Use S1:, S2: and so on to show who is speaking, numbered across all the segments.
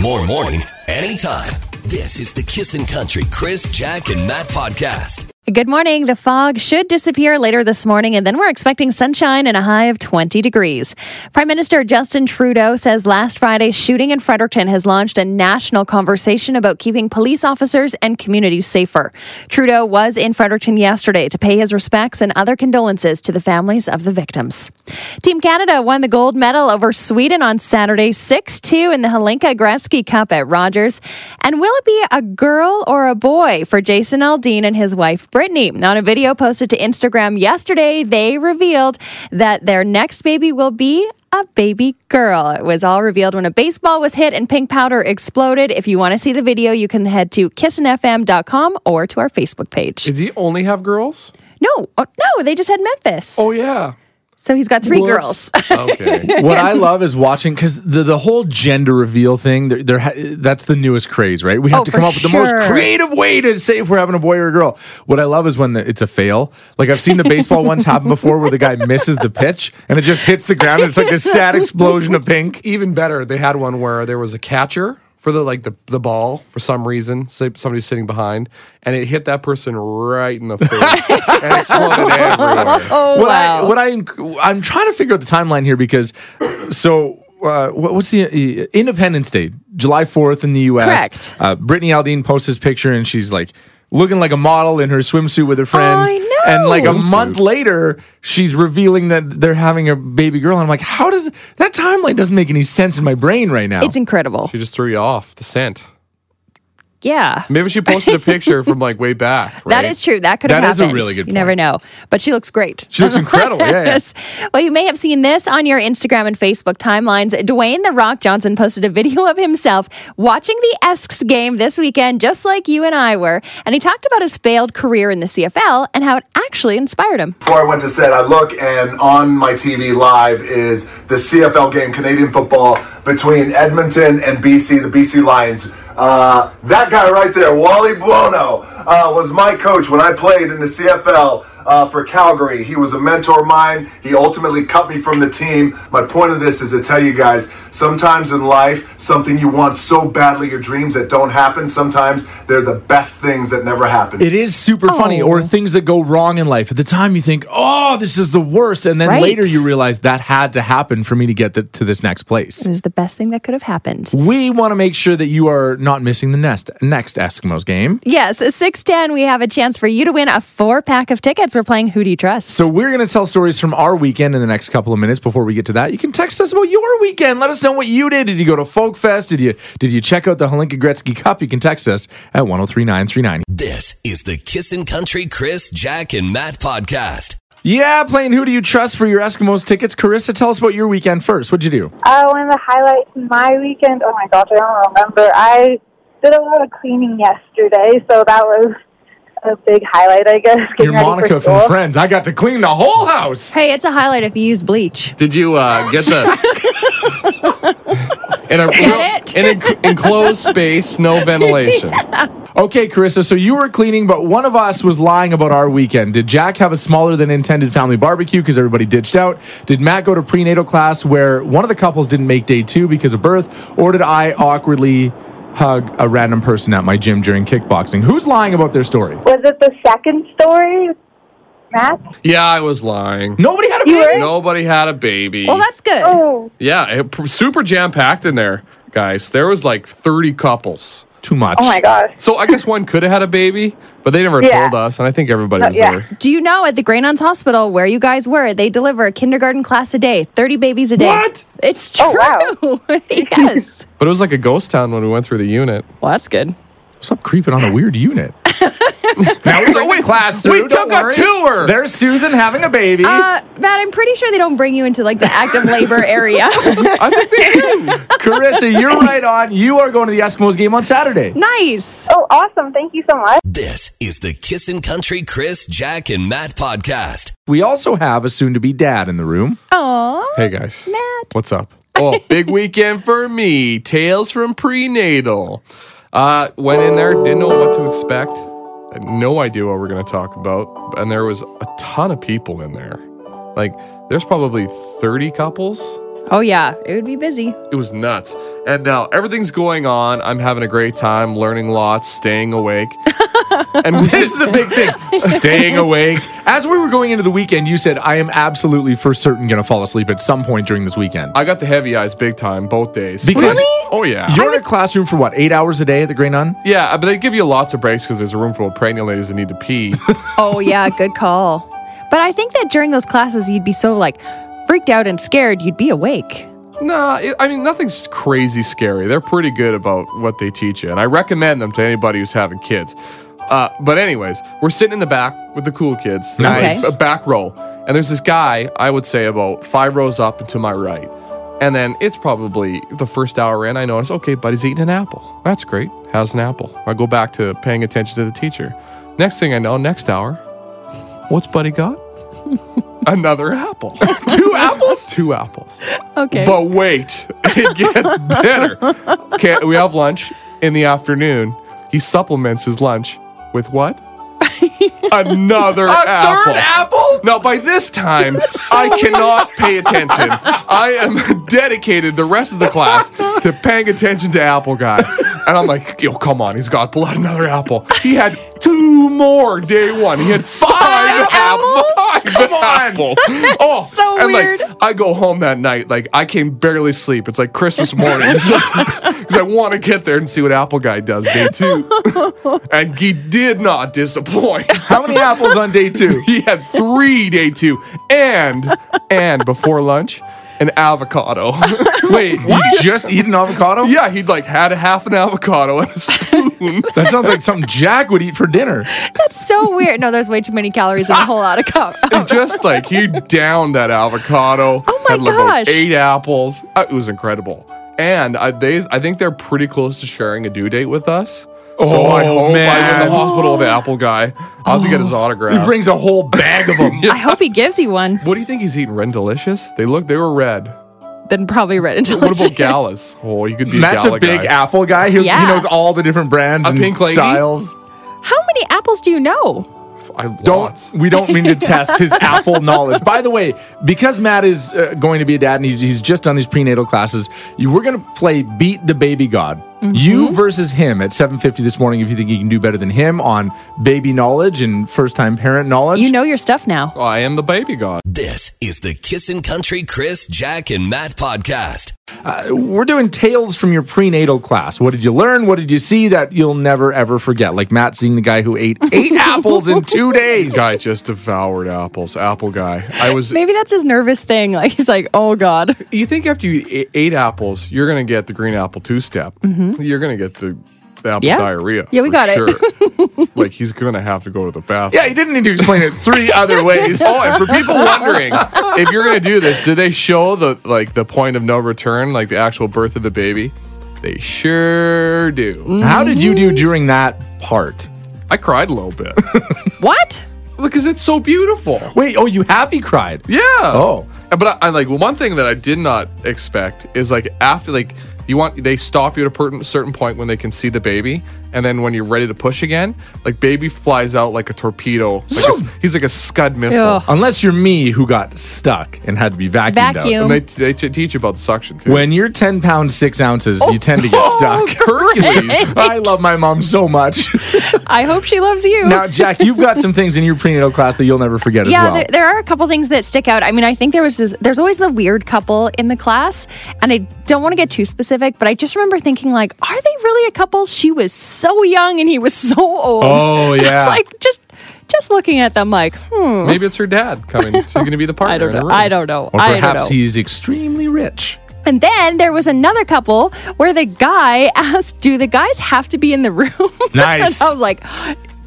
S1: More morning, anytime. This is the Kissin' Country Chris, Jack, and Matt podcast.
S2: Good morning. The fog should disappear later this morning, and then we're expecting sunshine and a high of 20 degrees. Prime Minister Justin Trudeau says last Friday's shooting in Fredericton has launched a national conversation about keeping police officers and communities safer. Trudeau was in Fredericton yesterday to pay his respects and other condolences to the families of the victims. Team Canada won the gold medal over Sweden on Saturday 6 2 in the Hlinka Gretzky Cup at Rogers. And will it be a girl or a boy for Jason Aldean and his wife? Brittany. On a video posted to Instagram yesterday, they revealed that their next baby will be a baby girl. It was all revealed when a baseball was hit and pink powder exploded. If you want to see the video, you can head to kissinfm.com or to our Facebook page.
S3: Did he only have girls?
S2: No, oh, no, they just had Memphis.
S3: Oh yeah.
S2: So he's got three
S4: Whoops.
S2: girls.
S3: Okay.
S4: what I love is watching because the, the whole gender reveal thing. There, there ha- that's the newest craze, right? We have
S2: Oh,
S4: to come
S2: for
S4: up with the most creative way to say if we're having a boy or a girl. What I love is when the, it's a fail. Like I've seen the baseball ones happen before, where the guy misses the pitch and it just hits the ground. and It's like this sad explosion of pink.
S3: Even better, they had one where there was a catcher for the like the, the ball for some reason. Say somebody's sitting behind, and it hit that person right in the face and exploded everywhere.
S2: oh,
S4: what
S2: wow.
S4: I what I I'm trying to figure out the timeline here because so. Uh, what- what's the uh, Independence Day? July 4th in the U.S.
S2: Correct.
S4: Uh, Brittany Aldean posts this picture and she's like looking like a model in her swimsuit with her friends.
S2: Oh, I know.
S4: And like a
S3: Swimsuit.
S4: month later, she's revealing that they're having a baby girl. And I'm like, how does that timeline doesn't make any sense in my brain right now?
S2: It's incredible.
S3: She just threw you off the scent.
S2: Yeah.
S3: Maybe she posted a picture from like way back. Right?
S2: That is true. That could have
S4: That is a really good
S2: You never know. But she looks great.
S4: She looks incredible. Yeah, yeah.
S2: Yes. Well, you may have seen this on your Instagram and Facebook timelines. Dwayne The Rock Johnson posted a video of himself watching the Esks game this weekend, just like you and I were. And he talked about his failed career in the CFL and how it actually inspired him.
S5: Before I went to set, I look and on my TV live is the CFL game, Canadian football, between Edmonton and BC, the BC Lions. Uh, that guy right there, Wally Buono, uh, was my coach when I played in the CFL uh, for Calgary. He was a mentor of mine. He ultimately cut me from the team. My point of this is to tell you guys sometimes in life, something you want so badly, your dreams that don't happen, sometimes they're the best things that never happen.
S4: It is super funny,
S2: Oh.
S4: or things that go wrong in life. At the time, you think, "Oh, this is the worst," and then
S2: Right.
S4: later you realize that had to happen for me to get the, to this next place.
S2: It is the best thing that could have happened.
S4: We want to make sure that you are not missing the next next Eskimos game.
S2: Yes, 610, we have a chance for you to win a four pack of tickets. We're playing Who Do You Trust?
S4: So we're going to tell stories from our weekend in the next couple of minutes. Before we get to that, you can text us about your weekend. Let us know what you did. Did you go to Folk Fest? Did you did you check out the Hlinka Gretzky Cup? You can text us at 103939.
S1: This is the Kissin' Country Chris, Jack, and Matt podcast.
S4: Yeah, playing Who Do You Trust for your Eskimos tickets. Carissa, tell us about your weekend first. What'd you do?
S6: Uh, one of the highlights of my weekend, oh my gosh, I don't remember. I did a lot of cleaning yesterday, so that was a big highlight, I guess.
S4: Your
S6: getting ready
S4: Monica
S6: for
S4: from. Friends. I got to clean the whole house.
S2: Hey, it's a highlight if you use bleach.
S3: Did you uh, get the in a
S2: Get it?
S3: in an enclosed space, no ventilation?
S4: Okay, Carissa, so you were cleaning, but one of us was lying about our weekend. Did Jack have a smaller than intended family barbecue because everybody ditched out? Did Matt go to prenatal class where one of the couples didn't make day two because of birth? Or did I awkwardly hug a random person at my gym during kickboxing? Who's lying about their story?
S6: Was it the second story, Matt?
S3: Yeah, I was lying.
S4: Nobody had a
S6: You
S4: baby.
S6: were?
S3: Nobody had a baby.
S2: Well, that's good.
S6: Oh,
S3: yeah, it, super jam packed in there, guys. There was like thirty couples.
S4: Too much.
S6: oh my gosh.
S3: So I guess one could have had a baby, but they never
S6: Yeah.
S3: told us, and I think everybody
S6: Uh,
S3: was
S6: yeah.
S3: there.
S2: Do you know at the Grey Nuns Hospital where you guys were, they deliver a kindergarten class a day, 30 babies a day.
S4: What?
S2: It's true.
S6: Oh, wow.
S2: yes.
S3: But it was like a ghost town when we went through the unit.
S2: Well, that's good.
S4: Stop creeping on a weird unit. now we bring the class through.
S3: we
S4: don't
S3: took a tour.
S4: There's Susan having a baby.
S2: Uh, Matt, I'm pretty sure they don't bring you into like the active labor area.
S3: I think they did.
S4: Carissa, you're right on. You are going to the Eskimos game on Saturday.
S2: nice.
S6: Oh, awesome. Thank you so much.
S1: This is the Kissin' Country Chris, Jack, and Matt podcast.
S4: We also have a soon to be dad in the room.
S2: Aw,
S3: Hey guys,
S2: Matt.
S3: what's up? Oh, big weekend for me. Tales from prenatal. Uh, went in there, didn't know what to expect. No idea what we're going to talk about, and there was a ton of people in there. Like, there's probably 30 couples.
S2: Oh, yeah. It would be busy.
S3: It was nuts. And now everything's going on. I'm having a great time, learning lots, staying awake. and we
S4: This is a big thing. Staying awake. As we were going into the weekend, you said, I am absolutely for certain going to fall asleep at some point during this weekend.
S3: I got the heavy eyes big time both days.
S4: Because-
S2: Really?
S3: Oh yeah.
S4: You're in a classroom for what, eight hours a day at the Grey Nun?
S3: yeah, uh, but they give you lots of breaks because there's a room full of pregnant ladies that need to pee.
S2: Oh, yeah. Good call. But I think that during those classes, you'd be so like freaked out and scared, you'd be awake.
S3: nah, it, I mean nothing's crazy scary. They're pretty good about what they teach you, and I recommend them to anybody who's having kids. Uh, but anyways, we're sitting in the back with the cool kids.
S4: Nice.
S3: a back row, and there's this guy. I would say about five rows up and to my right. And then it's probably the first hour in. I notice, okay, buddy's eating an apple. That's great. Has an apple. I go back to paying attention to the teacher. Next thing I know, next hour, what's buddy got? Another apple. Two apples? Two apples.
S2: Okay.
S3: But wait, it gets better. Okay, we have lunch in the afternoon. He supplements his lunch with what? Another apple.
S4: Third apple?
S3: Now, by this time, I cannot pay attention. I am dedicated the rest of the class to paying attention to Apple Guy. And I'm like, yo, come on, he's got blood, another apple. He had two more day one. He had five,
S2: apples?
S3: apples. Five apples. Oh,
S2: so
S3: and
S2: weird.
S3: like, I go home that night, like, I can barely sleep. It's like Christmas morning. Because I want to get there and see what Apple Guy does day two. and he did not disappoint.
S4: How many apples on day two?
S3: He had three day two, and and before lunch, an avocado.
S4: Wait, you just eat an avocado?
S3: yeah, he'd like had a half an avocado and a spoon.
S4: That sounds like something Jack would eat for dinner.
S2: That's so weird. No, there's way too many calories in a whole lot of cup.
S3: It just like he downed that avocado.
S2: Oh my
S3: had like
S2: gosh.
S3: eight apples. Uh, it was incredible. And I, they, I think they're pretty close to sharing a due date with us. So I
S4: Oh,
S3: hope I'm in
S4: man.
S3: the hospital with the apple guy. I'll have to get his autograph.
S4: He brings a whole bag of them.
S2: I hope he gives you one.
S3: what do you think he's eating? Red Delicious? They look, they were red.
S2: Then probably read into
S3: What about Gallus? Oh, you could be
S4: Matt's
S3: a
S4: a
S3: Gala
S4: big
S3: guy.
S4: apple guy. He,
S2: Yeah.
S4: he knows all the different brands
S3: A
S4: and
S3: pink lady?
S4: styles.
S2: How many apples do you know?
S3: I
S4: Don't
S3: lots.
S4: we don't mean to test his apple knowledge. By the way, because Matt is uh, going to be a dad and he's, he's just done these prenatal classes, you, we're going to play Beat the Baby God. You mm-hmm. versus him at 7:50 this morning. If you think you can do better than him on baby knowledge and first time parent knowledge,
S2: You know your stuff now.
S3: I am the baby god.
S1: This is the Kissin' Country Chris, Jack, and Matt podcast.
S4: Uh, we're doing tales from your prenatal class. What did you learn? What did you see that you'll never ever forget? Like Matt seeing the guy who ate eight apples in two days.
S3: Guy just devoured apples. Apple guy. I was.
S2: Maybe that's his nervous thing. Like he's like, oh god.
S3: You think after you eat eight apples, you're gonna get the green apple two step. Mm-hmm. You're gonna get the, the apple
S2: Mm-hmm. Yeah.
S3: diarrhea.
S2: Yeah, we
S3: for
S2: got it.
S3: sure. like he's gonna have to go to the bathroom.
S4: Yeah, he didn't need to explain it three other ways.
S3: Oh, and for people wondering if you're gonna do this, do they show the like the point of no return, like the actual birth of the baby? They sure do.
S4: How did you do during that part?
S3: I cried a little bit
S2: What?
S3: because it's so beautiful.
S4: Wait, oh, you happy cried?
S3: Yeah.
S4: Oh.
S3: But I, I like one thing that I did not expect is like after like you want they stop you at a certain point when they can see the baby, and then when you're ready to push again, like baby flies out like a torpedo. Like a s-
S4: Zoom.
S3: he's like a scud missile.
S2: Ugh.
S4: Unless you're me who got stuck and had to be vacuumed
S2: Vacuum.
S3: And they, they t- teach you about the suction too.
S4: When you're 10 pounds, 6 ounces, you tend to get oh, stuck.
S3: Hercules.
S4: I love my mom so much.
S2: I hope she loves you.
S4: now, Jack, you've got some things in your prenatal class that you'll never forget
S2: yeah,
S4: as well.
S2: there, there are a couple things that stick out. I mean, I think there was this. There's always the weird couple in the class, and I don't want to get too specific, but I just remember thinking, like, are they really a couple? She was so young and he was so old.
S4: Oh, yeah.
S2: it's like just, just looking at them, like, hmm.
S3: Maybe it's her dad coming. She's going to be the partner.
S2: I don't
S3: in the
S2: know.
S3: room.
S2: I don't know.
S4: or
S2: I
S4: perhaps
S2: know.
S4: he's extremely rich.
S2: And then there was another couple where the guy asked, "Do the guys have to be in the room?"
S4: Nice.
S2: I was like,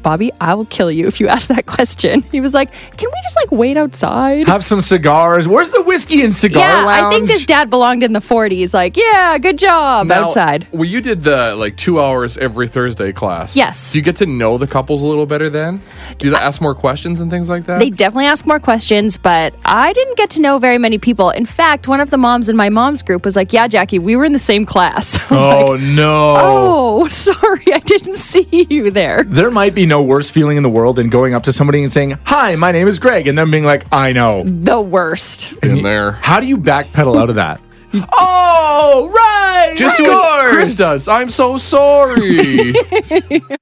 S2: "Bobby, I will kill you if you ask that question." He was like, "Can we just like wait outside?"
S4: Have some cigars. Where's the whiskey and cigar
S2: yeah,
S4: lounge?
S2: I think this dad belonged in the 40s. Like, yeah, good job
S3: Now,
S2: outside.
S3: Well, you did the like two hours every Thursday class.
S2: Yes.
S3: Do you get to know the couples a little better then? Do you ask more questions and things like that?
S2: They definitely ask more questions, but I didn't get to know very many people. In fact, one of the moms in my mom's group was like, "Yeah, Jackie, we were in the same class." I was
S4: Oh,
S2: like,
S4: no.
S2: "Oh, sorry, I didn't see you there."
S4: There might be no worse feeling in the world than going up to somebody and saying, Hi, my name is Greg, and them being like, I know.
S2: The worst.
S3: in there.
S4: How do you backpedal out of that? Oh, right.
S3: Just
S4: of
S3: do what. Chris does. I'm so sorry.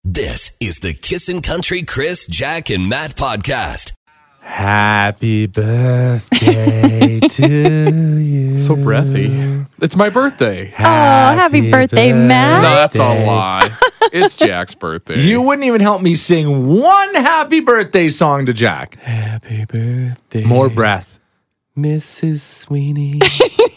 S1: This is the Kissin' Country Chris, Jack, and Matt podcast.
S4: Happy birthday to you.
S3: so breathy. It's my birthday.
S2: Oh, happy birthday, Matt.
S3: No, that's a lie. It's Jack's birthday.
S4: You wouldn't even help me sing one happy birthday song to Jack.
S3: happy birthday,
S4: More breath.
S3: Mrs. Sweeney.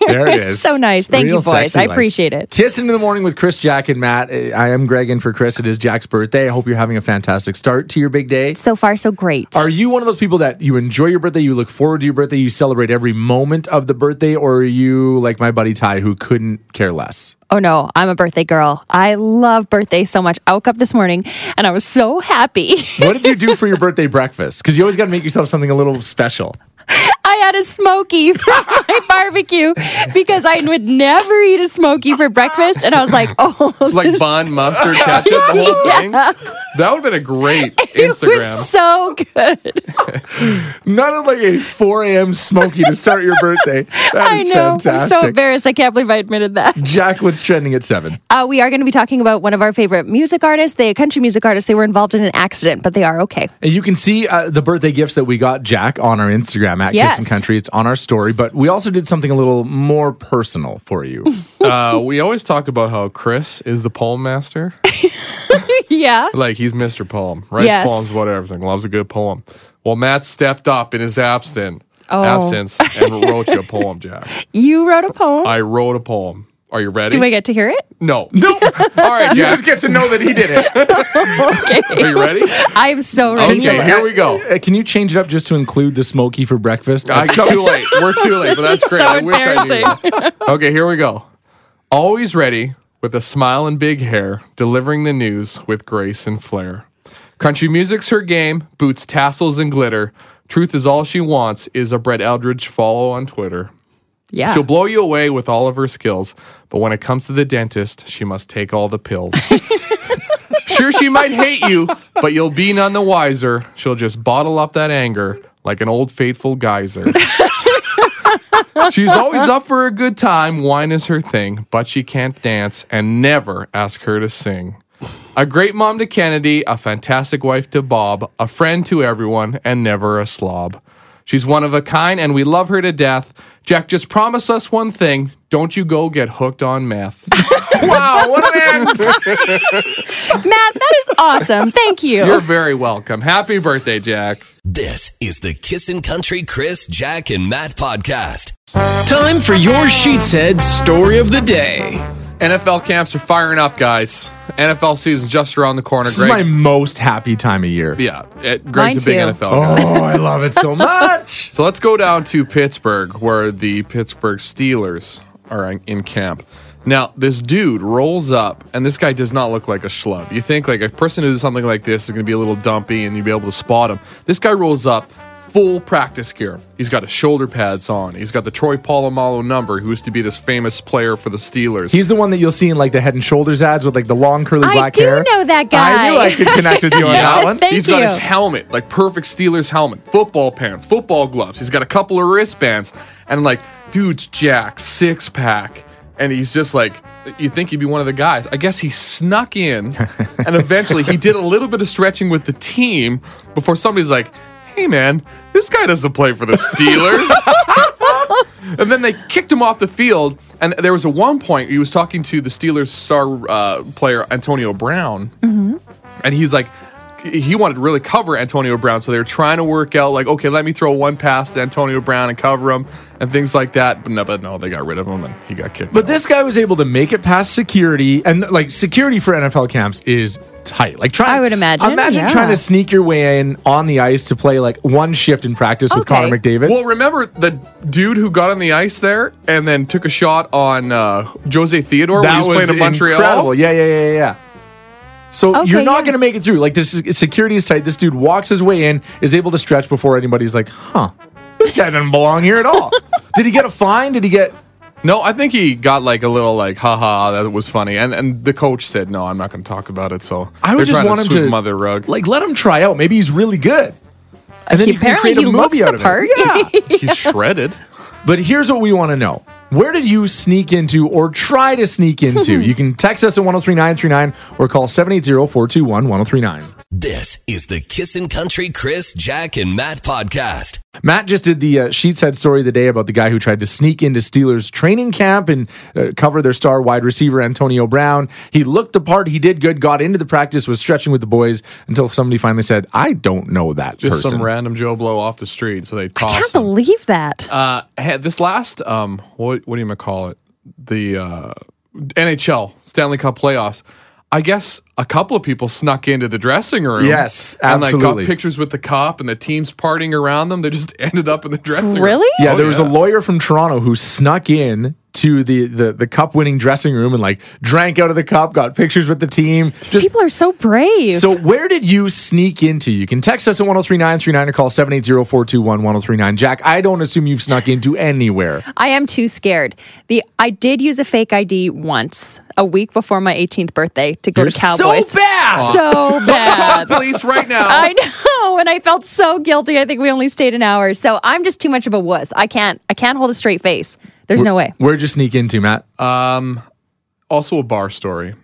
S4: There it is.
S2: So nice. Thank you, boys.
S4: sexy
S2: I
S4: like.
S2: appreciate it.
S4: Kiss into the morning with Chris, Jack, and Matt. I am Greg in for Chris. It is Jack's birthday. I hope you're having a fantastic start to your big day.
S2: So far, so great.
S4: Are you one of those people that you enjoy your birthday, you look forward to your birthday, you celebrate every moment of the birthday, or are you like my buddy Ty who couldn't care less?
S2: Oh no, I'm a birthday girl. I love birthdays so much. I woke up this morning and I was so happy.
S4: What did you do for your birthday breakfast? Because you always got to make yourself something a little special.
S2: I had a smoky for my barbecue because I would never eat a smoky for breakfast. And I was like, oh,
S3: like bun, mustard, ketchup, the whole thing. That would have been a great
S2: it
S3: Instagram.
S2: was so good.
S4: Not of like a 4 a.m. smoky to start your birthday. That
S2: I
S4: is
S2: know. I'm so embarrassed. I can't believe I admitted that.
S4: Jack, what's trending at 7?
S2: Uh, we are going to be talking about one of our favorite music artists. They a country music artist. They were involved in an accident, but they are okay.
S4: And you can see uh, the birthday gifts that we got Jack on our Instagram at
S2: Yes.
S4: Kissin' Country. It's on our story, but we also did something a little more personal for you.
S3: Uh, we always talk about how Chris is the poem master.
S2: Yeah.
S3: Like he's Mr. Poem. Writes
S2: Yes.
S3: poems about everything. Loves a good poem. Well, Matt stepped up in his absence,
S2: Oh.
S3: absence and wrote you a poem, Jack.
S2: You wrote a poem.
S3: I wrote a poem. Are you ready?
S2: Do I get to hear it?
S3: no. No. All right,
S4: you just get to know that he did it. okay.
S3: Are you ready?
S2: I'm so ready.
S3: Okay, here we go.
S4: Uh, can you change it up just to include the smoky for breakfast?
S3: I, too late. We're too late, but that's great.
S2: so
S3: I wish I knew. that. Okay, here we go. Always ready with a smile and big hair, delivering the news with grace and flair. Country music's her game, boots tassels and glitter. Truth is all she wants is a Brett Eldredge follow on Twitter.
S2: Yeah.
S3: She'll blow you away with all of her skills, but when it comes to the dentist, she must take all the pills. sure, she might hate you, but you'll be none the wiser. She'll just bottle up that anger like an old faithful geyser. She's always up for a good time, wine is her thing, but she can't dance and never ask her to sing. A great mom to Kennedy, a fantastic wife to Bob, a friend to everyone, and never a slob. She's one of a kind, and we love her to death. Jack, just promise us one thing. Don't you go get hooked on meth.
S4: wow, what an end!
S2: Matt, that is awesome. Thank you.
S3: You're very welcome. Happy birthday, Jack.
S1: This is the Kissin' Country Chris, Jack, and Matt podcast.
S7: Time for your Sheetshead story of the day.
S3: NFL camps are firing up, guys. NFL season's just around the corner.
S4: This is my most happy time of year.
S3: yeah, it, Greg's
S2: Mine
S3: a big
S2: too.
S3: NFL oh, guy.
S4: Oh, I love it so much.
S3: So let's go down to Pittsburgh, where the Pittsburgh Steelers are in- in camp. Now, this dude rolls up, and this guy does not look like a schlub. You think like a person who does something like this is going to be a little dumpy, and you'll be able to spot him. This guy rolls up, full practice gear. He's got his shoulder pads on. He's got the Troy Polamalu number, who used to be this famous player for the Steelers.
S4: He's the one that you'll see in like the head and shoulders ads with like the long curly
S2: I
S4: black hair.
S2: I do know that guy.
S4: I knew I could connect with you on
S3: Yeah.
S4: that one.
S2: Thank
S3: He's got
S2: you.
S3: his helmet, like perfect Steelers helmet, football pants, football gloves. He's got a couple of wristbands, and like, dude's jack, six pack, and he's just like, you think he'd be one of the guys. I guess he snuck in, and eventually he did a little bit of stretching with the team before somebody's like, hey man, this guy doesn't play for the Steelers. and then they kicked him off the field. And there was a one point he was talking to the Steelers star uh, player Antonio Brown, and he's like, he wanted to really cover Antonio Brown, so they were trying to work out like, okay, let me throw one pass to Antonio Brown and cover him and things like that. But no, but no, they got rid of him and he got kicked.
S4: But this guy was able to make it past security, and like security for NFL camps is tight. Like trying,
S2: I would imagine,
S4: Imagine
S2: yeah.
S4: trying to sneak your way in on the ice to play like one shift in practice with Connor McDavid.
S3: Well, remember the dude who got on the ice there and then took a shot on uh, Jose Theodore when he was, playing in Montreal?
S4: incredible. Yeah, yeah, yeah, yeah. So
S2: Okay,
S4: you're not
S2: yeah.
S4: going to make it through. Like this is, security is tight. This dude walks his way in, is able to stretch before anybody's like, huh, this guy doesn't belong here at all. Did he get a fine? Did he get?
S3: No, I think he got like a little like, haha, that was funny. And and the coach said, no, I'm not going to talk about it. So
S4: I would just
S3: trying
S4: want him
S3: sweep
S4: to
S3: him under the rug.
S4: like let him try out. Maybe he's really good. And then
S2: He-
S4: you can create a
S2: he looks
S4: movie out
S2: the
S4: of it.
S2: part.
S4: Yeah.
S3: He's shredded.
S4: But here's what we want to know. Where did you sneak into or try to sneak into? you can text us at 103939 or call 780-421-1039.
S1: This is the Kissin' Country Chris, Jack, and Matt podcast.
S4: Matt just did the uh, Sheets Head story of the day about the guy who tried to sneak into Steelers training camp and uh, cover their star wide receiver Antonio Brown. He looked the part, he did good, got into the practice, was stretching with the boys until somebody finally said, "I don't know that
S3: Just
S4: person."
S3: some random Joe Blow off the street, so they Tossed
S2: I
S3: toss
S2: can't
S3: him.
S2: believe that.
S3: Uh, had this last um, what what do you call it? The uh, NHL Stanley Cup playoffs. I guess a couple of people snuck into the dressing room.
S4: Yes,
S3: and like
S4: absolutely.
S3: got pictures with the cop and the teams partying around them. They just ended up in the dressing room.
S2: Really?
S4: Yeah,
S3: Oh,
S4: there was a lawyer from Toronto who snuck in to the, the the cup winning dressing room and like drank out of the cup, got pictures with the team.
S2: These people are so brave.
S4: So where did you sneak into? You can text us at 103939 or call 780-421-1039. Jack, I don't assume you've snuck into anywhere.
S2: I am too scared. The I did use a fake ID once, a week before my 18th birthday, to go
S4: You're
S2: to Cowboys.
S4: so bad.
S2: So bad.
S3: police right now.
S2: I know, and I felt so guilty. I think we only stayed an hour, so I'm just too much of a wuss. I can't. I can't hold a straight face. There's no way.
S4: Where'd you sneak into, Matt?
S3: Um, also a bar story.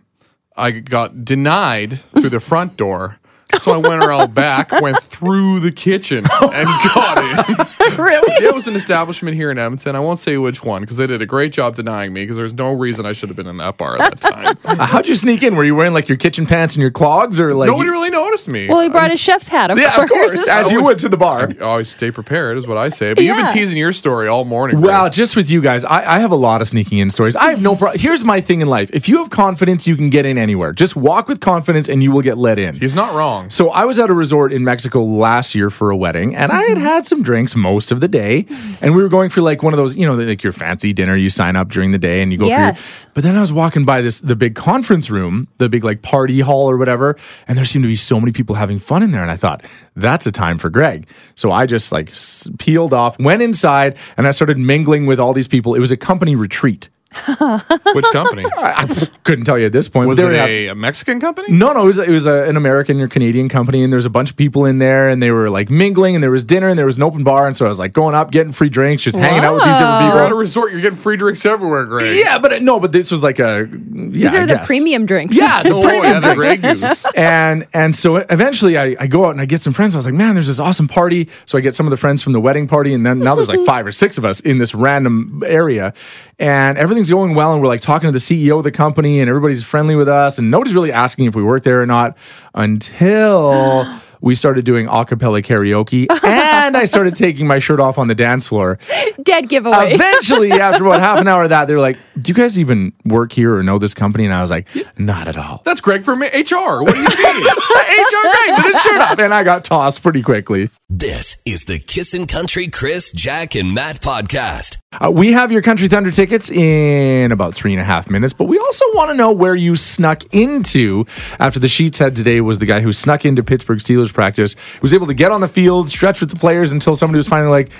S3: I got denied through the front door. So I went around back, went through the kitchen, and got in.
S2: really?
S3: It was an establishment here in Edmonton. I won't say which one because they did a great job denying me because there's no reason I should have been in that bar at that time.
S4: Uh, how'd you sneak in? Were you wearing like your kitchen pants and your clogs or like
S3: Nobody really noticed me.
S2: Well, he brought
S3: was-
S2: his chef's hat. Of
S4: Yeah,
S2: course.
S4: of course. As you went to the bar.
S3: always stay prepared is what I say. But you've been teasing your story all morning.
S4: Well,
S3: Greg.
S4: just with you guys, I, I have a lot of sneaking in stories. I have no problem. Here's my thing in life. If you have confidence, you can get in anywhere. Just walk with confidence and you will get let in.
S3: he's not wrong.
S4: So I was at a resort in Mexico last year for a wedding, and I had had some drinks most of the day, and we were going for like one of those, you know, like your fancy dinner. You sign up during the day and you go
S2: Yes.
S4: for your. But then I was walking by this the big conference room, the big like party hall or whatever, and there seemed to be so many people having fun in there, and I thought that's a time for Greg. So I just like peeled off, went inside, and I started mingling with all these people. It was a company retreat.
S3: Which company?
S4: I, I couldn't tell you at this point.
S3: Was it a, a Mexican company?
S4: no, no, it was it was a, an American or Canadian company, and there's a bunch of people in there, and they were like mingling, and there was dinner, and there was an open bar, and so I was like going up, getting free drinks, just hanging out with these different
S2: Wow.
S3: You're at a resort. You're getting free drinks everywhere, Greg.
S4: Yeah, but uh, no, but this was like a yeah,
S2: These
S4: I
S2: are the
S4: guess.
S2: premium drinks.
S4: Yeah, the
S3: Oh,
S4: premium
S3: yeah, the
S4: drinks. And and so eventually I, I go out and I get some friends. I was like, man, there's this awesome party. So I get some of the friends from the wedding party, and then now there's like five or six of us in this random area, and everything's going well. And we're like talking to the CEO of the company, and everybody's friendly with us, and nobody's really asking if we work there or not until. We started doing a cappella karaoke, and I started taking my shirt off on the dance floor.
S2: Dead giveaway.
S4: Eventually, after about half an hour of that, they were like, "Do you guys even work here or know this company?" And I was like, "Not at all."
S3: That's Greg from HR. What do you mean?
S4: HR Greg with his shirt off, and I got tossed pretty quickly.
S1: This is the Kissin' Country Chris, Jack, and Matt podcast.
S4: Uh, we have your Country Thunder tickets in about three and a half minutes, but we also want to know where you snuck into after the Sheets head today was the guy who snuck into Pittsburgh Steelers practice, was able to get on the field, stretch with the players until somebody was finally like,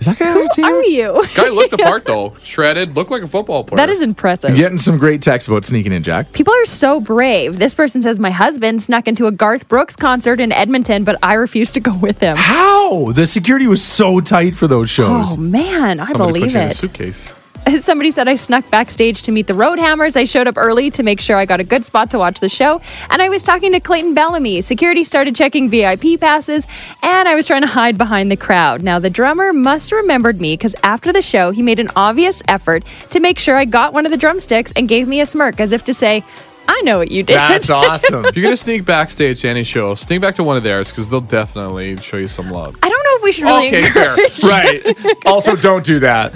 S4: "Is that guy on our team?"
S2: Are you?
S3: Guy looked the part though. Shredded, looked like a football player.
S2: That is impressive.
S4: Getting some great texts about sneaking in, Jack.
S2: People are so brave. This person says my husband snuck into a Garth Brooks concert in Edmonton, but I refused to go with him.
S4: How the security was so tight for those shows.
S2: Oh man, I
S3: Somebody
S2: believe
S3: put you in a
S2: it.
S3: suitcase.
S2: Somebody said I snuck backstage to meet the Roadhammers. I showed up early to make sure I got a good spot to watch the show. And I was talking to Clayton Bellamy. Security started checking VIP passes, and I was trying to hide behind the crowd. Now, the drummer must have remembered me because after the show, he made an obvious effort to make sure I got one of the drumsticks and gave me a smirk as if to say, I know what you did.
S4: That's awesome.
S3: If you're gonna sneak backstage to any show, sneak back to one of theirs because they'll definitely show you some love.
S2: I don't know if we should really
S3: Okay, fair.
S2: encourage.
S4: right. Also, don't do that.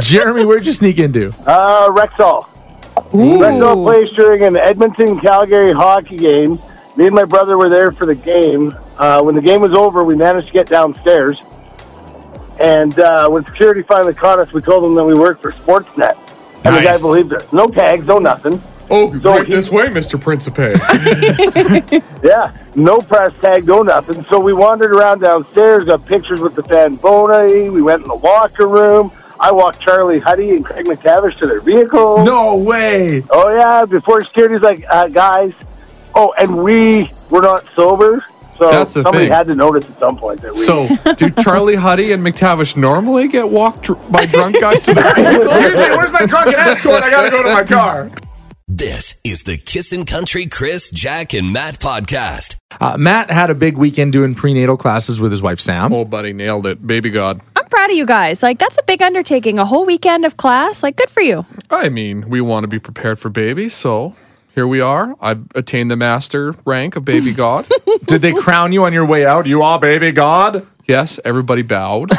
S4: Jeremy, where'd you sneak into?
S8: Uh, Rexall. Rexall Place during an Edmonton Calgary hockey game. Me and my brother were there for the game. Uh, when the game was over, we managed to get downstairs. And uh, when security finally caught us, we told them that we worked for Sportsnet. And the guy believed us. No tags, no nothing.
S3: Oh,
S8: So
S3: right
S8: he-
S3: this way, Mr. Principe.
S8: Yeah, no press tag, no nothing. So we wandered around downstairs, got pictures with the fan Boney. We went in the locker room. I walked Charlie Huddy and Craig MacTavish to their vehicle.
S4: No way.
S8: Oh yeah, before security's like, uh, guys. Oh, and we were not sober, So
S3: That's the
S8: somebody
S3: thing.
S8: had to notice at some point that we.
S3: So, do Charlie Huddy and MacTavish normally get walked dr- by drunk guys to their vehicles?
S4: Excuse me, where's my drunken escort? I gotta go to my car.
S1: This is the Kissin' Country Chris, Jack, and Matt podcast.
S4: Uh, Matt had a big weekend doing prenatal classes with his wife Sam.
S3: Oh, buddy, nailed it. Baby God.
S2: I'm proud of you guys. Like, that's a big undertaking. A whole weekend of class. Like, good for you.
S3: I mean, we want to be prepared for babies, so here we are. I've attained the master rank of baby God.
S4: Did they crown you on your way out? You are baby God.
S3: yes, everybody bowed.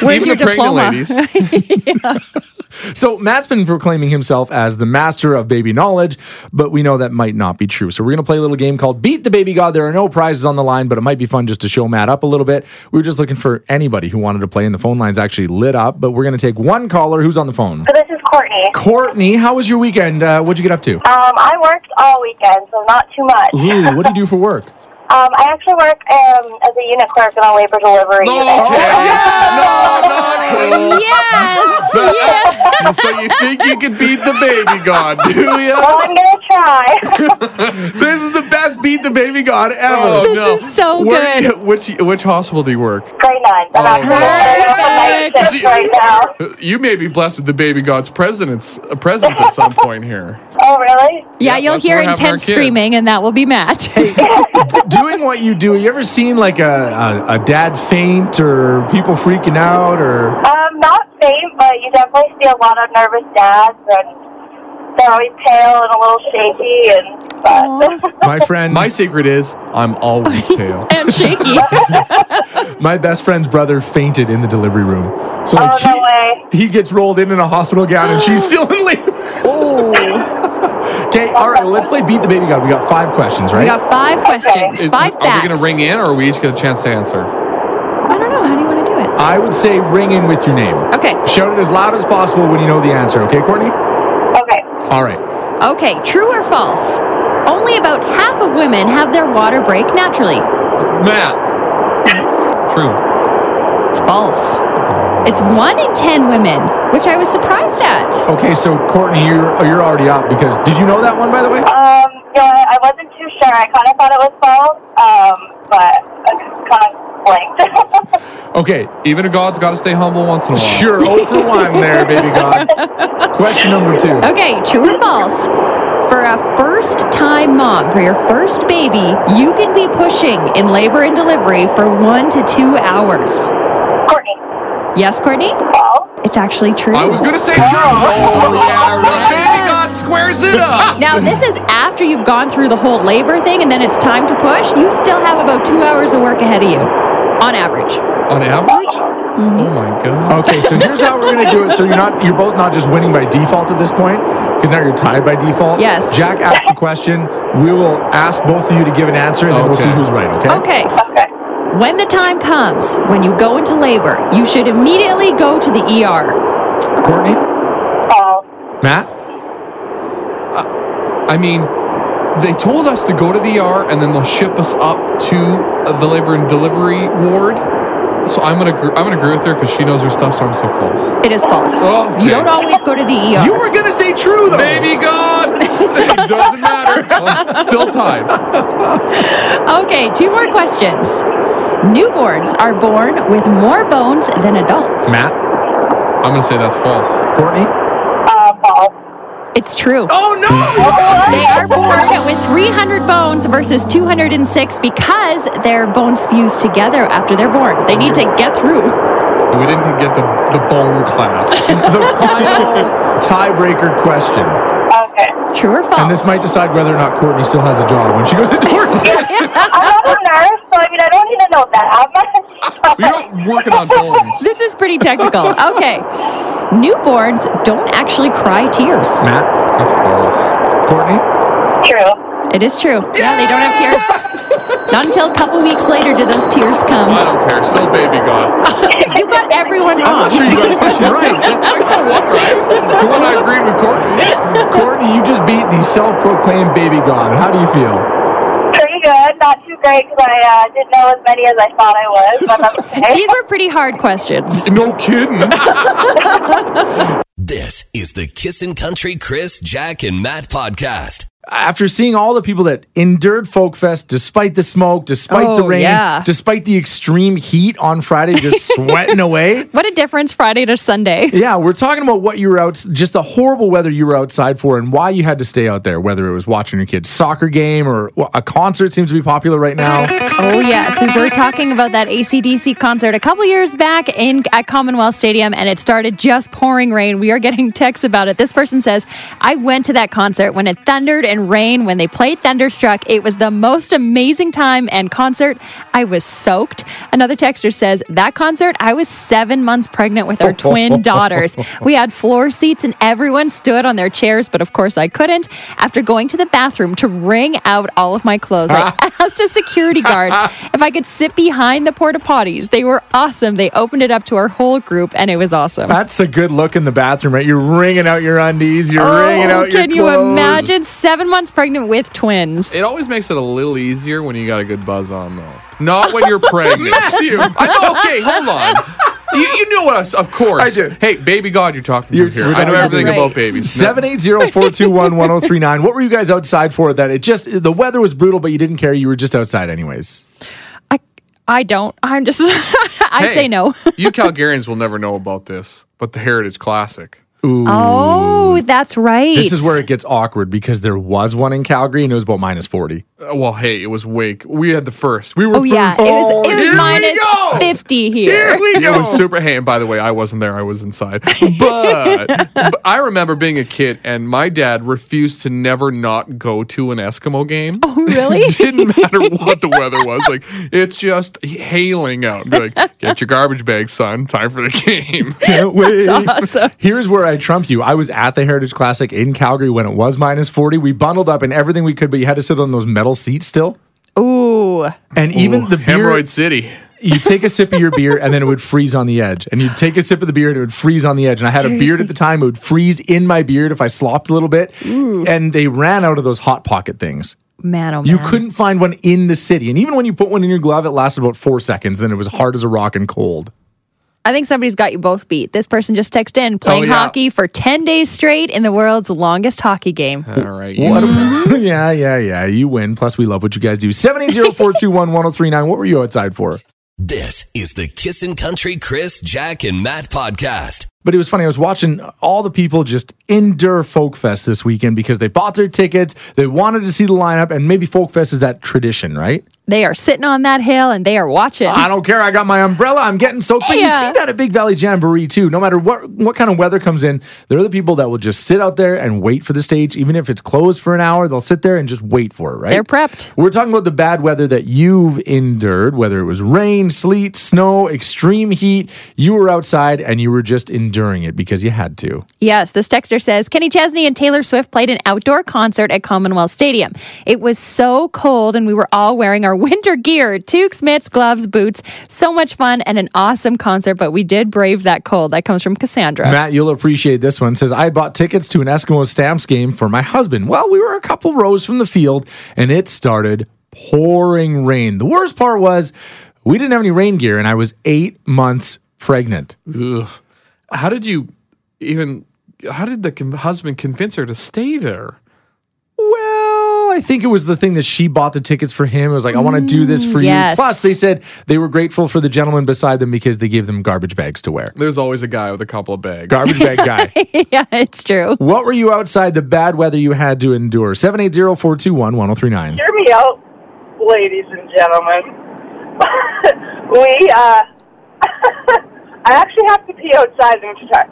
S2: Where's
S3: Even
S2: your
S3: the pregnant
S2: diploma?
S3: ladies.
S4: So Matt's been proclaiming himself as the master of baby knowledge, but we know that might not be true. So we're going to play a little game called Beat the Baby God. There are no prizes on the line, but it might be fun just to show Matt up a little bit. We were just looking for anybody who wanted to play, and the phone line's actually lit up. But we're going to take one caller who's on the phone.
S6: So this is Courtney.
S4: Courtney, how was your weekend? Uh, what'd you get up to?
S6: Um, I worked all weekend, so not too much.
S4: Ooh, what do you do for work?
S6: Um, I actually work um, as a unit clerk in a labor delivery unit.
S2: yes. yeah.
S3: so you think you can beat the baby God, do you?
S6: Well, I'm gonna try.
S4: This is the best Beat the Baby God ever.
S3: Oh,
S2: This
S3: no.
S2: is so
S3: Where
S2: good.
S3: you- which which hospital do you work?
S6: Grey Nuns. I'm actually
S2: Perfect.
S6: on night shift right now.
S3: You may be blessed with the baby God's presence, uh, presence at some point here.
S6: Oh, really?
S2: Yeah,
S3: Yeah,
S2: you'll hear
S3: where we're having our
S2: intense screaming, and that will be Matt.
S4: Doing what you do, you ever seen like a, a, a dad faint or people freaking out or?
S6: Um, not faint, but you definitely see a lot of nervous dads, and they're always pale and a little shaky. And but
S4: My friend,
S3: My secret is I'm always pale.
S2: and shaky.
S4: My best friend's brother fainted in the delivery room. So like,
S6: Oh, no way.
S4: he, he gets rolled in in a hospital gown and she's still in labor. Okay, all right. Well, let's play Beat the Baby God. We got five questions, right?
S2: We got five questions,
S3: Is-
S2: five
S3: are
S2: facts.
S3: we going to ring in or are we each get a chance to answer?
S2: I don't know. How do you want to do it?
S4: I would say ring in with your name.
S2: Okay.
S4: Shout it as loud as possible when you know the answer. Okay, Courtney?
S6: okay.
S4: All right.
S2: Okay. True or false? Only about half of women have their water break naturally.
S3: Matt. Yes. True.
S2: It's false. It's one in ten women, which I was surprised at.
S4: Okay, so Courtney, you're you're already out because did you know that one by the way?
S6: Um, you know, I wasn't too sure. I kind of thought it was false, um, but I just kind of blanked.
S4: Okay,
S3: Even a God's got to stay humble once in a while.
S4: sure. 0 for 1 there, baby God. Question number 2.
S2: Okay, true or false? For a first time mom, for your first baby, you can be pushing in labor and delivery for one to two hours.
S6: Courtney.
S2: Yes, Courtney?
S6: False.
S2: It's actually true.
S3: I was going to say true. Oh, yeah. Oh, right. Baby God squares it up.
S2: Now, this is after you've gone through the whole labor thing and then it's time to push. You still have about two hours of work ahead of you, on average.
S3: On average? Mm-hmm. Oh, my God.
S4: Okay, so here's how we're gonna do it. So you're not you're both not just winning by default at this point, because now you're tied by default.
S2: Yes.
S4: Jack asked the question. We will ask both of you to give an answer, and then we'll see who's right. Okay.
S2: Okay.
S6: Okay.
S2: When the time comes, when you go into labor, you should immediately go to the ER.
S4: Courtney,
S6: False.
S4: Matt.
S3: I mean, they told us to go to the ER and then they'll ship us up to uh, the labor and delivery ward. So I'm gonna gr- I'm gonna agree with her because she knows her stuff. So I'm gonna say false.
S2: It is false.
S3: Okay.
S2: You don't always go to the ER.
S4: You were gonna say true though.
S3: Baby God, it doesn't matter. Still tied.
S2: Okay, two more questions. Newborns are born with more bones than adults.
S4: Matt,
S3: I'm gonna say that's false.
S4: Courtney.
S6: Uh, false.
S2: It's true.
S4: Oh no!
S2: They are born with 300 bones versus 206 because their bones fuse together after they're born. They need to get through.
S3: We didn't get the the bone class.
S4: the final tiebreaker question,
S6: Okay.
S2: True or false?
S4: and this might decide whether or not Courtney still has a job when she goes into work.
S6: I'm not a nurse, so I mean, I don't need to know that much.
S3: You're not working on bones.
S2: This is pretty technical. Okay. Newborns don't actually cry tears.
S4: Matt,
S3: That's false.
S4: Courtney.
S6: True.
S2: It is true. Yeah, they don't have tears. Not until a couple weeks later do those tears come.
S3: I don't care. Still baby God.
S2: You got everyone
S4: I'm not sure you got the question right.
S3: I got one right. The one I agreed with Courtney.
S4: Courtney, you just beat the self-proclaimed baby god. How do you feel?
S6: Pretty good. Not too great because I uh, didn't know as many as I thought I would, but that's okay.
S2: These were pretty hard questions.
S3: No kidding.
S1: This is the Kissin' Country Chris, Jack, and Matt podcast.
S4: After seeing all the people that endured Folk Fest despite the smoke, despite the
S2: Oh,
S4: rain,
S2: yeah.
S4: despite the extreme heat on Friday, just sweating away.
S2: What a difference Friday to Sunday.
S4: Yeah, we're talking about what you were out, just the horrible weather you were outside for, and why you had to stay out there. Whether it was watching your kid's soccer game or a concert seems to be popular right now.
S2: Oh yes, we were talking about that ACDC concert a couple years back in at Commonwealth Stadium, and it started just pouring rain. We are getting texts about it. This person says, "I went to that concert when it thundered and rained. When they played Thunderstruck, it was the most amazing time and concert. I was soaked." Another texter says, "That concert, I was seven months pregnant with our twin daughters. We had floor seats, and everyone stood on their chairs, but of course I couldn't. After going to the bathroom to wring out all of my clothes, I asked a security guard if I could sit behind the porta potties. They were awesome. They opened it up to our whole group, and it was awesome.
S4: That's a good look in the bathroom, right? You're wringing out your undies. You're oh, wringing
S2: Oh,
S4: out your clothes.
S2: can you imagine seven months pregnant with twins?
S3: It always makes it a little easier when you got a good buzz on, though. Not when you're pregnant. I know. Okay, hold on. You, you know what? I, s- of course.
S4: I do.
S3: Hey, baby God, you're talking
S4: You're-
S3: to here.
S4: we're
S3: I know
S4: talking-
S3: everything
S2: Right.
S3: about babies.
S4: 780-421-1039. What were you guys outside for that it just the weather was brutal but you didn't care you were just outside anyways.
S2: I, I don't. I'm just. I
S3: Hey,
S2: say no.
S3: you Calgarians will never know about this, but the Heritage Classic.
S2: Oh, that's right.
S4: This is where it gets awkward because there was one in Calgary and it was about minus 40.
S3: Well, hey, it was wake. We had the first. We were
S2: Oh yeah, it was. It oh,
S4: here
S2: was
S4: we
S2: minus
S4: go.
S2: fifty here.
S4: we
S3: It was super. Hey, and by the way, I wasn't there. I was inside. But, but I remember being a kid, and my dad refused to never not go to an Eskimo game.
S2: Oh really?
S3: It didn't matter what the weather was. Like it's just hailing out. Be like, get your garbage bag, son. Time for the game.
S4: Can't wait.
S2: That's awesome.
S4: Here's where I trump you. I was at the Heritage Classic in Calgary when it was minus 40. We bundled up and everything we could, but you had to sit on those metal seats still.
S2: Ooh.
S4: And even the beer,
S3: Hemorrhoid City.
S4: you take a sip of your beer and then it would freeze on the edge. And you'd take a sip of the beer and it would freeze on the edge. And I had a beard at the time. It would freeze in my beard if I slopped a little bit. And they ran out of those hot pocket things.
S2: Man, oh man.
S4: You couldn't find one in the city. And even when you put one in your glove, it lasted about four seconds. Then it was hard as a rock and cold.
S2: I think somebody's got you both beat. This person just texted in playing
S3: Oh, yeah.
S2: hockey for 10 days straight in the world's longest hockey game.
S3: All right.
S4: What
S2: Mm-hmm.
S4: a- yeah, yeah, yeah. You win. Plus, we love what you guys do. 780-421-1039. What were you outside for?
S1: This is the Kissin' Country Chris, Jack, and Matt podcast.
S4: But it was funny. I was watching all the people just endure Folk Fest this weekend because they bought their tickets. They wanted to see the lineup, and maybe Folk Fest is that tradition, right?
S2: They are sitting on that hill and they are watching.
S4: I don't care. I got my umbrella. I'm getting soaked. But you
S2: Yeah.
S4: see that at Big Valley Jamboree too. No matter what what kind of weather comes in, there are the people that will just sit out there and wait for the stage, even if it's closed for an hour. They'll sit there and just wait for it. Right?
S2: They're prepped.
S4: We're talking about the bad weather that you've endured, whether it was rain, sleet, snow, extreme heat. You were outside and you were just enduring it because you had to.
S2: Yes, this texter says Kenny Chesney and Taylor Swift played an outdoor concert at Commonwealth Stadium. It was so cold and we were all wearing our winter gear toques, mitts, gloves, boots. So much fun and an awesome concert, but we did brave that cold. That comes from Cassandra.
S4: Matt, you'll appreciate this one. Says I bought tickets to an Eskimo Stamps game for my husband. Well, we were a couple rows from the field and it started pouring rain. The worst part was we didn't have any rain gear and I was eight months pregnant.
S3: Ugh. How did you even? How did the husband convince her to stay there?
S4: Well, I think it was the thing that she bought the tickets for him. It was like, I want to do this for
S2: yes.
S4: you. Plus, they said they were grateful for the gentleman beside them because they gave them garbage bags to wear.
S3: There's always a guy with a couple of bags.
S4: Garbage bag guy.
S2: yeah, it's true.
S4: What were you outside the bad weather you had to endure? 780 421 1039.
S6: Hear me out, ladies and gentlemen. we, uh, I actually have to pee outside in wintertime.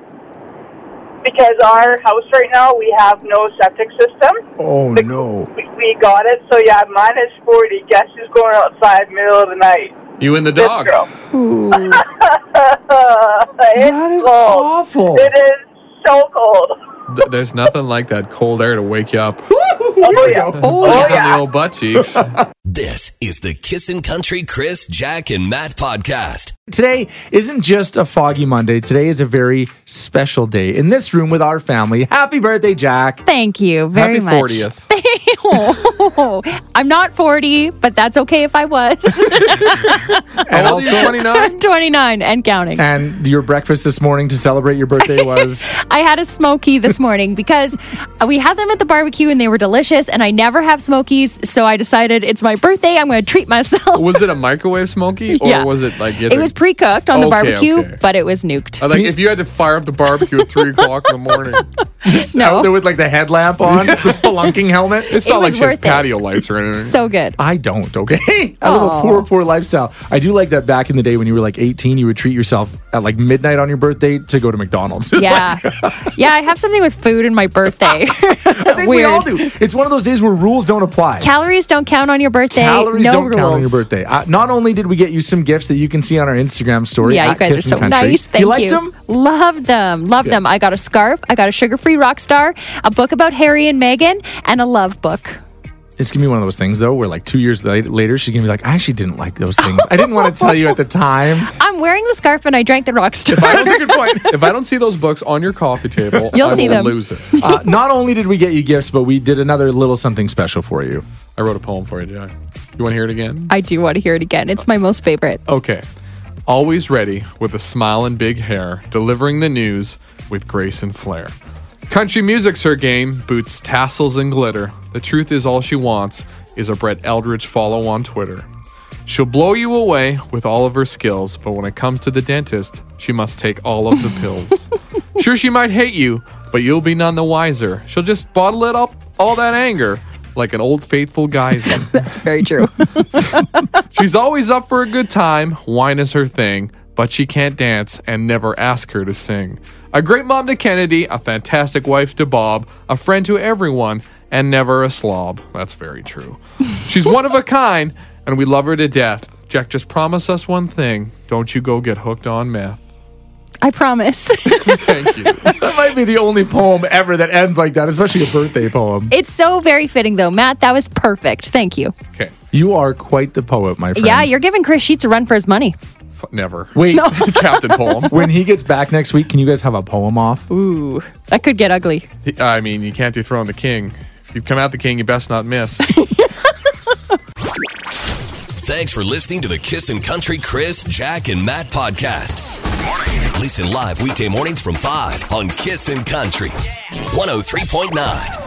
S6: Because our house right now, we have no septic system.
S4: Oh, no.
S6: We, we got it, so yeah, minus 40. Guess who's going outside middle of the night?
S3: You and the
S6: This
S3: dog.
S6: girl.
S2: Ooh.
S6: it's
S4: That is
S6: cold.
S4: awful.
S6: It is so cold.
S3: Th- There's nothing like that cold air to wake you up.
S6: Oh, yeah.
S2: Oh,
S3: Just on the old butt cheeks.
S1: This is the Kissin' Country Chris, Jack, and Matt podcast.
S4: Today isn't just a foggy Monday. Today is a very special day in this room with our family. Happy birthday, Jack.
S2: Thank you very
S3: Happy
S2: much.
S3: 40th.
S2: Oh, I'm not 40, but that's okay if I was.
S4: And
S3: How old are you,
S4: also,
S3: 29?
S2: 29 and counting.
S4: and your breakfast this morning to celebrate your birthday was.
S2: I had a smoky this morning because we had them at the barbecue and they were delicious, and I never have smokies, so I decided it's my birthday. I'm going to treat myself.
S3: Was it a microwave smoky or
S2: Yeah.
S3: was it like you
S2: It was pre cooked on the
S3: Okay,
S2: barbecue,
S3: okay.
S2: but it was nuked.
S3: I like if you had to fire up the barbecue at three o'clock in the morning.
S4: Just
S2: No.
S4: out there with like the headlamp on, the spelunking helmet.
S3: It's
S2: It
S3: not like
S2: was
S3: she has
S2: it.
S3: patio lights or anything.
S2: So good.
S4: I don't, okay? I live a
S2: Aw.
S4: poor, poor lifestyle. I do like that back in the day when you were like 18, you would treat yourself at like midnight on your birthday to go to McDonald's. It's
S2: Yeah. yeah, I have something with food in my birthday.
S4: I think we all do. It's one of those days where rules don't apply.
S2: Calories don't count on your birthday.
S4: Calories
S2: no
S4: don't
S2: rules.
S4: count on your birthday. Uh, not only did we get you some gifts that you can see on our Instagram story.
S2: Yeah, you guys are so
S4: Country.
S2: nice. Thank you.
S4: you liked them?
S2: Loved them. Loved them. I got a scarf. I got a sugar-free rock star, a book about Harry and Meghan, and a love book.
S4: It's gonna be one of those things though, where like two years later, she's gonna be like, "I actually didn't like those things. I didn't want to tell you at the time."
S2: I'm wearing the scarf and I drank the rock star.
S4: That's a good point.
S3: If I don't see those books on your coffee table,
S2: You'll
S3: I
S2: see
S3: will
S2: them.
S3: lose it.
S4: Uh, not only did we get you gifts, but we did another little something special for you.
S3: I wrote a poem for you, Jack. You want to hear it again?
S2: I do want to hear it again. It's my most favorite.
S3: Okay. Always ready with a smile and big hair, delivering the news with grace and flair. Country music's her game, boots tassels and glitter. The truth is, all she wants is a Brett Eldredge follow on Twitter. She'll blow you away with all of her skills, but when it comes to the dentist, she must take all of the pills. sure, she might hate you, but you'll be none the wiser. She'll just bottle it up, all that anger, like an old faithful geyser.
S2: Very true.
S3: She's always up for a good time, wine is her thing, but she can't dance and never ask her to sing. A great mom to Kennedy, a fantastic wife to Bob, a friend to everyone, and never a slob. That's very true. She's one of a kind, and we love her to death. Jack, just promise us one thing don't you go get hooked on meth.
S2: I promise.
S3: Thank you.
S4: That might be the only poem ever that ends like that, especially a birthday poem.
S2: it's so very fitting, though. Matt, that was perfect. Thank you.
S3: Okay.
S4: You are quite the poet, my friend.
S2: Yeah, you're giving Chris Sheets a run for his money.
S3: F- never.
S4: Wait,
S3: Captain Poem.
S4: when he gets back next week, can you guys have a poem off?
S2: Ooh, that could get ugly.
S3: I mean, you can't dethrone the king. If you come out the king, you best not miss.
S1: Thanks for listening to the Kissin' Country Chris, Jack, and Matt podcast. Listen live weekday mornings from 5 on Kissin' Country 103.9.